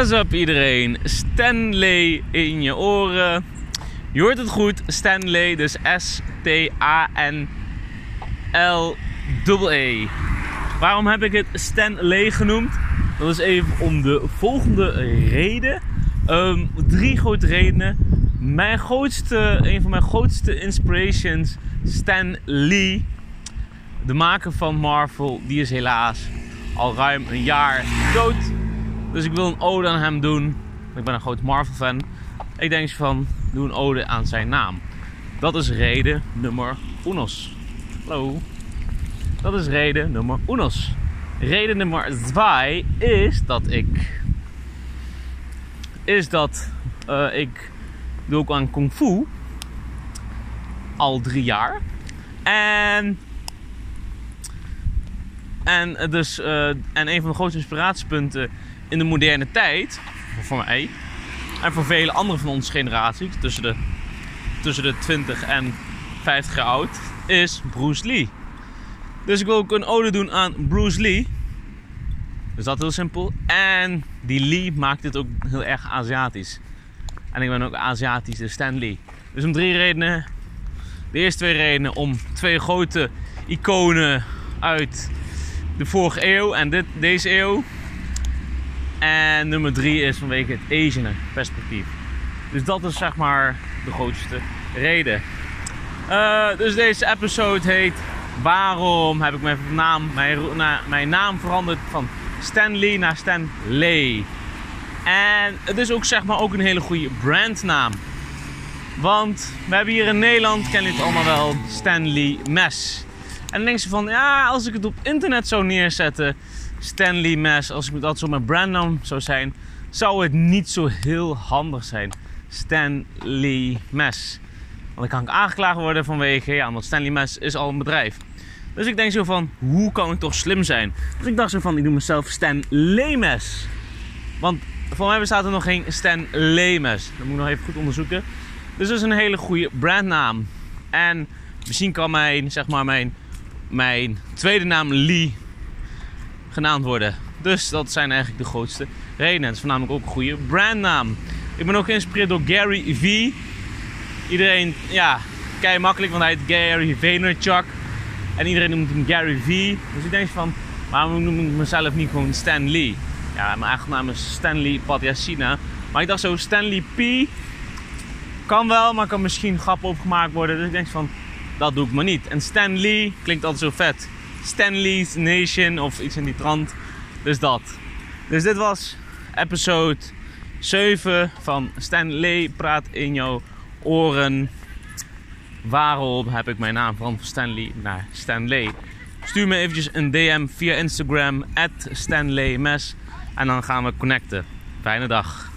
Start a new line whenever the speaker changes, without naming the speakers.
What's up iedereen? Stanley in je oren. Je hoort het goed, Stanley, dus S-T-A-N-L-E. Waarom heb ik het Stanley genoemd? Dat is even om de volgende reden. Ehm, drie grote redenen. Mijn grootste, een van mijn grootste inspirations, Stan Lee, de maker van Marvel, die is helaas al ruim een jaar dood. Dus ik wil een ode aan hem doen. Ik ben een groot Marvel fan. Ik denk van, doe een ode aan zijn naam. Dat is reden nummer unos. Hallo. Dat is reden nummer unos. Reden nummer 2 is dat ik. Is dat uh, ik doe ook aan kung fu. Al drie jaar. En. En, dus, en een van de grootste inspiratiepunten in de moderne tijd, voor mij en voor vele anderen van onze generatie, tussen de, tussen de 20 en 50 jaar oud, is Bruce Lee. Dus ik wil ook een ode doen aan Bruce Lee. Dus dat heel simpel. En die Lee maakt dit ook heel erg Aziatisch. En ik ben ook Aziatisch, dus Stan Lee. Dus om drie redenen. De eerste twee redenen om twee grote iconen uit de vorige eeuw en dit, deze eeuw. En nummer drie is vanwege het Asian perspectief. Dus dat is zeg maar de grootste reden. Uh, dus deze episode heet Waarom heb ik mijn naam, mijn, naam veranderd van Stanley naar Stan Lee. En het is ook zeg maar ook een hele goede brandnaam. Want we hebben hier in Nederland, ken je het allemaal wel, Stanley Mes. En dan denk je van, ja, als ik het op internet zou neerzetten, Stanley Mes, als ik dat zo mijn brandnaam zou zijn, zou het niet zo heel handig zijn. Stanley Mes. Want dan kan ik aangeklaagd worden vanwege, ja, want Stanley Mes is al een bedrijf. Dus ik denk zo van, hoe kan ik toch slim zijn? Dus ik dacht zo van, ik doe mezelf Stan Lemes. Want voor mij bestaat er nog geen Stan Lemes. Dat moet ik nog even goed onderzoeken. Dus dat is een hele goede brandnaam. En misschien kan mijn, zeg maar, mijn, mijn tweede naam Lee genaamd worden. Dus dat zijn eigenlijk de grootste redenen. Het is voornamelijk ook een goede brandnaam. Ik ben ook geïnspireerd door Gary V. Iedereen, ja, kei makkelijk, want hij heet Gary Vaynerchuk. En iedereen noemt hem Gary V. Dus ik denk van, waarom noem ik mezelf niet gewoon Stan Lee? Ja, mijn eigen naam is Stanley Patyasina. Maar ik dacht zo, Stanley P. Kan wel, maar kan misschien grap opgemaakt worden. Dus ik denk van, dat doe ik maar niet. En Stan Lee klinkt altijd zo vet. Stanley's Nation of iets in die trant. Dus dat. Dus dit was episode 7 van Stanley Praat in jouw oren. Waarom heb ik mijn naam van Stanley naar Stanley? Stuur me eventjes een DM via Instagram, at Stanley Mes. En dan gaan we connecten. Fijne dag.